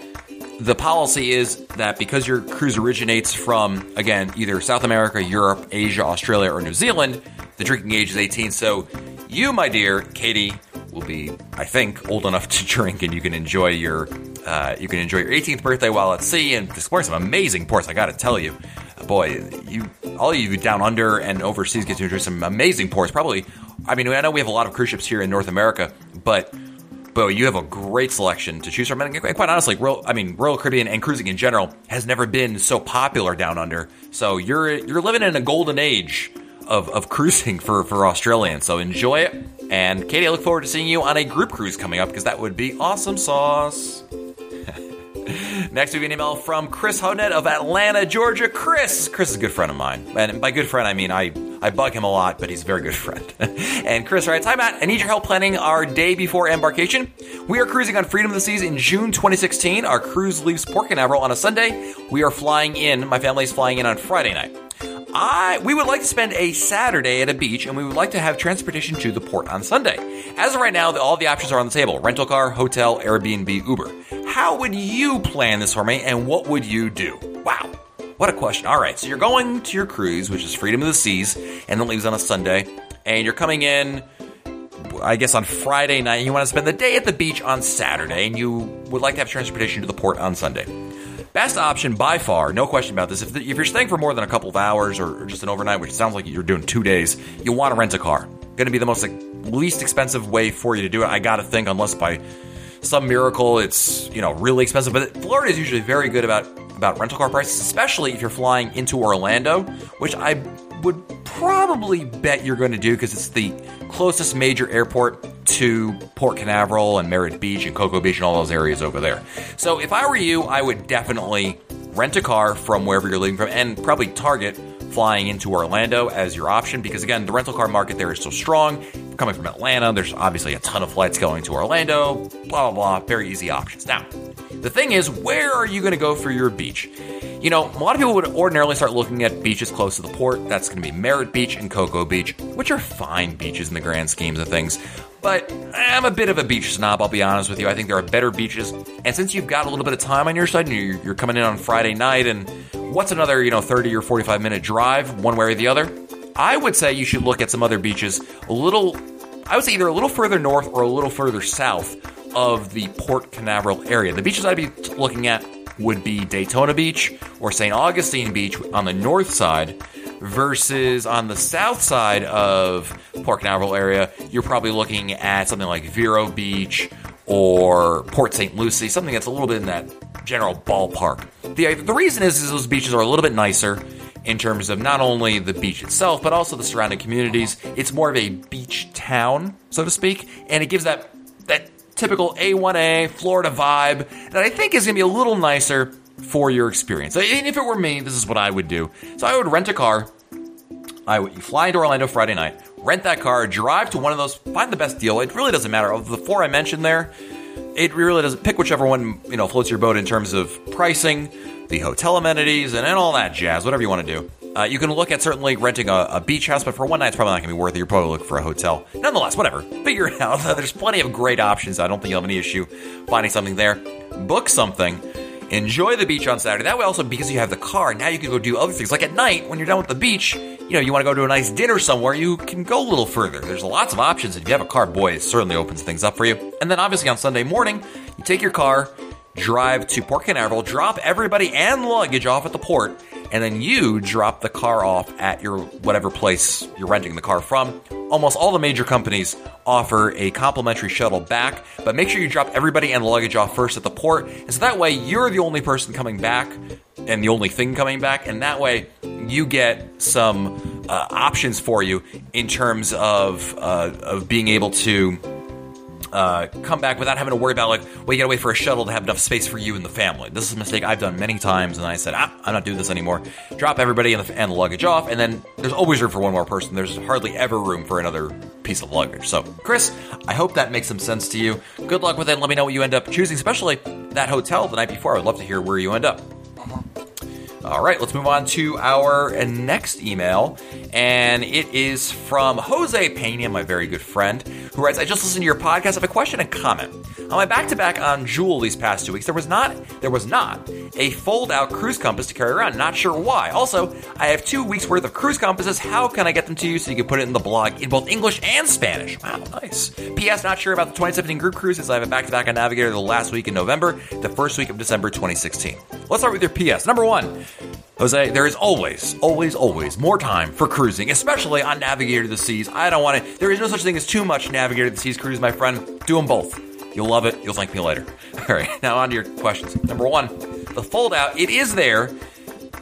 the policy is that because your cruise originates from again either South America, Europe, Asia, Australia, or New Zealand, the drinking age is 18. So you, my dear Katie, will be, I think, old enough to drink, and you can enjoy your uh, you can enjoy your 18th birthday while at sea and explore some amazing ports. I got to tell you, boy, you all you down under and overseas get to enjoy some amazing ports. Probably, I mean, I know we have a lot of cruise ships here in North America, but but you have a great selection to choose from. And quite honestly, Royal, I mean, Royal Caribbean and cruising in general has never been so popular down under. So you're you're living in a golden age of, of cruising for, for Australians. So enjoy it. And Katie, I look forward to seeing you on a group cruise coming up because that would be awesome sauce. Next, we have an email from Chris Honet of Atlanta, Georgia. Chris, Chris is a good friend of mine, and by good friend I mean I I bug him a lot, but he's a very good friend. and Chris writes, "Hi Matt, I need your help planning our day before embarkation. We are cruising on Freedom of the Seas in June 2016. Our cruise leaves Port Canaveral on a Sunday. We are flying in. My family is flying in on Friday night." I we would like to spend a Saturday at a beach, and we would like to have transportation to the port on Sunday. As of right now, all the options are on the table: rental car, hotel, Airbnb, Uber. How would you plan this for me, and what would you do? Wow, what a question! All right, so you're going to your cruise, which is Freedom of the Seas, and it leaves on a Sunday, and you're coming in. I guess on Friday night, you want to spend the day at the beach on Saturday, and you would like to have transportation to the port on Sunday. Best option by far, no question about this. If, if you're staying for more than a couple of hours or, or just an overnight, which sounds like you're doing two days, you want to rent a car. Going to be the most like, least expensive way for you to do it. I got to think, unless by some miracle it's you know really expensive. But Florida is usually very good about about rental car prices, especially if you're flying into Orlando, which I would probably bet you're going to do because it's the closest major airport to Port Canaveral and Merritt Beach and Cocoa Beach and all those areas over there. So if I were you, I would definitely rent a car from wherever you're leaving from, and probably target flying into Orlando as your option because, again, the rental car market there is so strong. Coming from Atlanta, there's obviously a ton of flights going to Orlando, blah, blah, blah. Very easy options. Now, the thing is, where are you going to go for your beach? You know, a lot of people would ordinarily start looking at beaches close to the port. That's going to be Merritt Beach and Cocoa Beach, which are fine beaches in the grand schemes of things. But I'm a bit of a beach snob, I'll be honest with you. I think there are better beaches. And since you've got a little bit of time on your side and you're, coming in on Friday night, and what's another, you know, 30 or 45 minute drive, one way or the other, I would say you should look at some other beaches a little, I would say either a little further north or a little further south of the Port Canaveral area. The beaches I'd be looking at would be Daytona Beach or St. Augustine Beach on the north side versus on the south side of Port Canaveral area, you're probably looking at something like Vero Beach or Port St. Lucie, something that's a little bit in that general ballpark. The, the reason is, is those beaches are a little bit nicer in terms of not only the beach itself, but also the surrounding communities. It's more of a beach town, so to speak, and it gives that that typical A1A Florida vibe that I think is going to be a little nicer for your experience. And if it were me, this is what I would do. So I would rent a car. I would fly into Orlando Friday night, rent that car, drive to one of those, find the best deal. It really doesn't matter. Of the four I mentioned there, it really doesn't pick whichever one you know floats your boat in terms of pricing, the hotel amenities, and, and all that jazz. Whatever you want to do. Uh, you can look at certainly renting a, a, beach house, but for one night, it's probably not going to be worth it. You're probably looking for a hotel. Nonetheless, whatever. Figure it out. There's plenty of great options. I don't think you'll have any issue finding something there. Book something. Enjoy the beach on Saturday. That way, also because you have the car, now you can go do other things. Like at night, when you're done with the beach, you know, you want to go to a nice dinner somewhere, you can go a little further. There's lots of options. If you have a car, boy, it certainly opens things up for you. And then obviously on Sunday morning, you take your car, drive to Port Canaveral, drop everybody and luggage off at the port, and then you drop the car off at your whatever place you're renting the car from. Almost all the major companies offer a complimentary shuttle back, but make sure you drop everybody and the luggage off first at the port, and so that way you're the only person coming back and the only thing coming back, and that way you get some uh, options for you in terms of uh, of being able to uh, come back without having to worry about like, well, you gotta wait for a shuttle to have enough space for you and the family. This is a mistake I've done many times, and I said, ah, I'm not doing this anymore. Drop everybody and the, and the luggage off, and then there's always room for one more person. There's hardly ever room for another piece of luggage. So, Chris, I hope that makes some sense to you. Good luck with it. Let me know what you end up choosing, especially that hotel the night before. I would love to hear where you end up. All right, let's move on to our next email. And it is from Jose Pena, my very good friend, who writes I just listened to your podcast. I have a question and comment. On my back to back on Jewel these past two weeks, there was not there was not a fold out cruise compass to carry around. Not sure why. Also, I have two weeks worth of cruise compasses. How can I get them to you so you can put it in the blog in both English and Spanish? Wow, nice. P.S. Not sure about the 2017 group cruises. I have a back to back on Navigator the last week in November, the first week of December 2016. Let's start with your P.S. Number one. Jose, there is always, always, always more time for cruising, especially on Navigator the Seas. I don't want to, there is no such thing as too much Navigator the Seas cruise, my friend. Do them both. You'll love it. You'll thank me later. All right, now on to your questions. Number one, the fold out, it is there.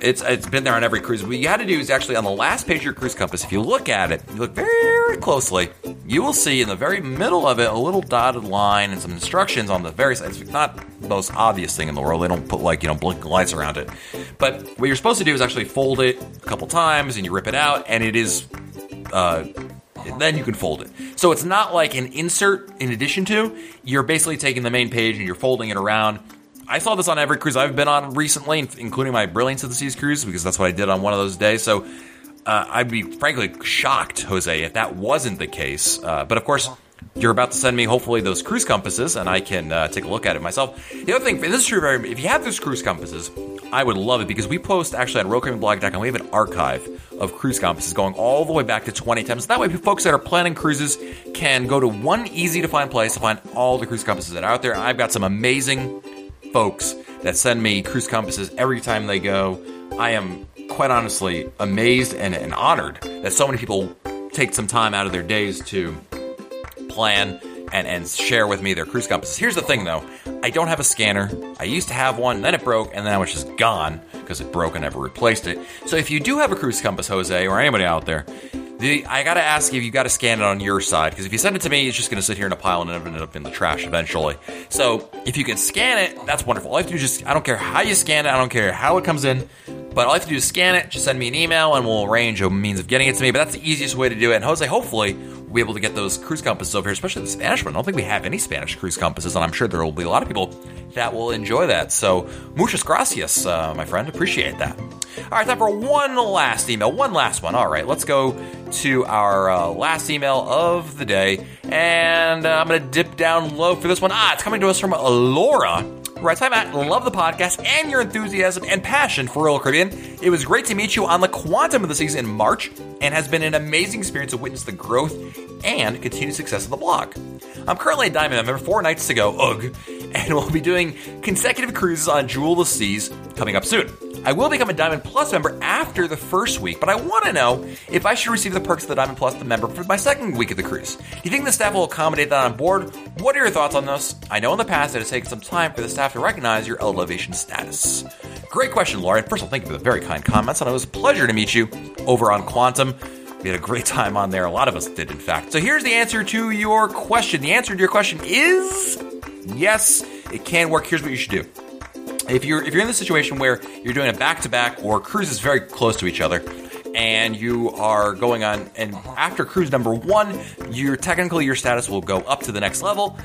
It's it's been there on every cruise. What you had to do is actually on the last page of your cruise compass, if you look at it, you look very closely, you will see in the very middle of it a little dotted line and some instructions on the very side. It's not the most obvious thing in the world. They don't put like, you know, blinking lights around it. But what you're supposed to do is actually fold it a couple times and you rip it out and it is uh, then you can fold it. So it's not like an insert in addition to. You're basically taking the main page and you're folding it around. I saw this on every cruise I've been on recently, including my Brilliance of the Seas cruise, because that's what I did on one of those days. So uh, I'd be frankly shocked, Jose, if that wasn't the case. Uh, but of course, you're about to send me hopefully those cruise compasses, and I can uh, take a look at it myself. The other thing, this is true, very if you have those cruise compasses, I would love it because we post actually at RoyalCaribbeanBlog.com. We have an archive of cruise compasses going all the way back to 2010. So that way, folks that are planning cruises can go to one easy to find place to find all the cruise compasses that are out there. I've got some amazing folks that send me cruise compasses every time they go. I am quite honestly amazed and, and honored that so many people take some time out of their days to plan and, and share with me their cruise compasses. Here's the thing though, I don't have a scanner. I used to have one, then it broke, and then it was just gone because it broke and never replaced it. So if you do have a cruise compass, Jose, or anybody out there, The, I gotta ask you, if you gotta scan it on your side, because if you send it to me, it's just gonna sit here in a pile and end up in the trash eventually. So, if you can scan it, that's wonderful. All you have to do is just, I don't care how you scan it, I don't care how it comes in, but all you have to do is scan it, just send me an email, and we'll arrange a means of getting it to me. But that's the easiest way to do it. And Jose, hopefully, be able to get those cruise compasses over here, especially the Spanish one. I don't think we have any Spanish cruise compasses, and I'm sure there will be a lot of people that will enjoy that. So, muchas gracias, uh, my friend. Appreciate that. All right, time for one last email. One last one. All right, let's go to our uh, last email of the day. And uh, I'm going to dip down low for this one. Ah, it's coming to us from Laura. Right, hi Matt. Love the podcast and your enthusiasm and passion for Royal Caribbean. It was great to meet you on the Quantum of the Seas in March, and has been an amazing experience to witness the growth and continued success of the blog. I'm currently a Diamond member, four nights to go, ugh, and we'll be doing consecutive cruises on Jewel of the Seas coming up soon. I will become a Diamond Plus member after the first week, but I want to know if I should receive the perks of the Diamond Plus member for my second week of the cruise. Do you think the staff will accommodate that on board? What are your thoughts on this? I know in the past it has taken some time for the staff to recognize your elevation status. Great question, Lauren. First of all, thank you for the very kind comments, and it was a pleasure to meet you over on Quantum. We had a great time on there. A lot of us did, in fact. So here's the answer to your question. The answer to your question is yes, it can work. Here's what you should do if you're if you're in the situation where you're doing a back to back or cruises very close to each other and you are going on and after cruise number one your technically your status will go up to the next level.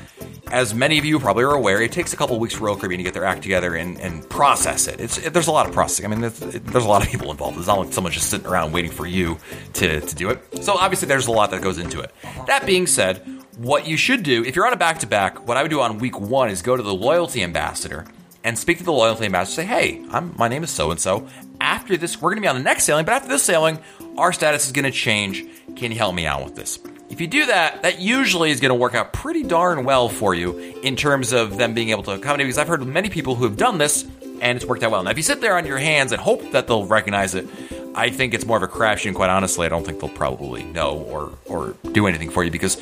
As many of you probably are aware it takes a couple weeks for royal caribbean to get their act together and, and process it. It's it, there's a lot of processing. I mean there's, there's a lot of people involved. It's not like someone's just sitting around waiting for you to, to do it. So obviously there's a lot that goes into it. That being said what you should do if you're on a back to back what i would do on week one is go to the loyalty ambassador and speak to the loyalty ambassador. Say, hey, I'm, my name is so and so. After this, we're going to be on the next sailing, but after this sailing, our status is going to change. Can you help me out with this? If you do that, that usually is going to work out pretty darn well for you in terms of them being able to accommodate. Because I've heard many people who have done this and it's worked out well. Now, if you sit there on your hands and hope that they'll recognize it, I think it's more of a crash. And quite honestly, I don't think they'll probably know or or do anything for you because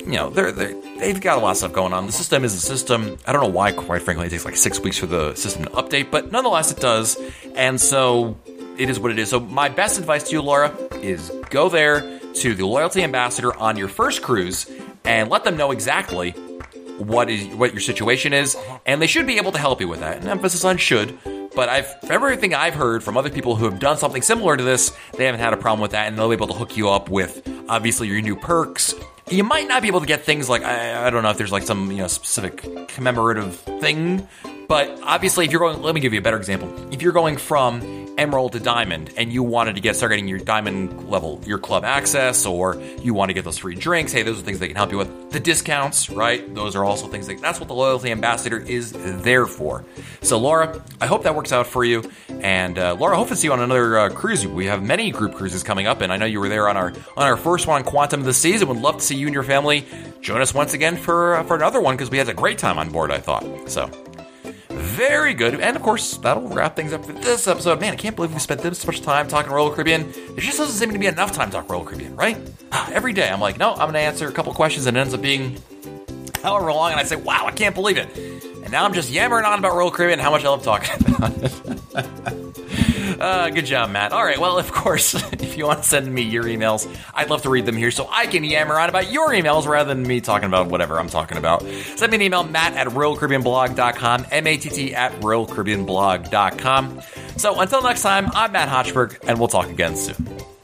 you know, they're, they're, they've got a lot of stuff going on. The system is a system. I don't know why, quite frankly, it takes like six weeks for the system to update, but nonetheless, it does. And so it is what it is. So, my best advice to you, Laura, is go there to the loyalty ambassador on your first cruise and let them know exactly what is what your situation is, uh-huh. and they should be able to help you with that. And emphasis on should. But I've everything I've heard from other people who have done something similar to this, they haven't had a problem with that, and they'll be able to hook you up with obviously your new perks you might not be able to get things like I, I, don't know if there's like some you know specific commemorative thing but obviously if you're going let me give you a better example. If you're going from emerald to diamond and you wanted to get start getting your diamond level your club access or you want to get those free drinks hey those are things they can help you with. The discounts right those are also things that that's what the loyalty ambassador is there for. So laura i hope that works out for you and uh, laura hope to see you on another uh, cruise. We have many group cruises coming up and i know you were there on our on our first one on quantum of the seas and would love to see you and your family join us once again for uh, for another one because we had a great time on board i thought so very good. And of course, that'll wrap things up for this episode. Man, I can't believe we spent this much time talking Royal Caribbean. There just doesn't seem to be enough time to talk Royal Caribbean, right? Every day, I'm like, no, I'm going to answer a couple questions, and it ends up being however long, and I say, wow, I can't believe it. And now I'm just yammering on about Royal Caribbean and how much I love talking about it. Uh, good job, Matt. All right, well, of course, if you want to send me your emails, I'd love to read them here so I can yammer on about your emails rather than me talking about whatever I'm talking about. Send me an email, matt at royalcaribbeanblog.com, M-A-T-T at royalcaribbeanblog.com. So until next time, I'm Matt Hochberg, and we'll talk again soon.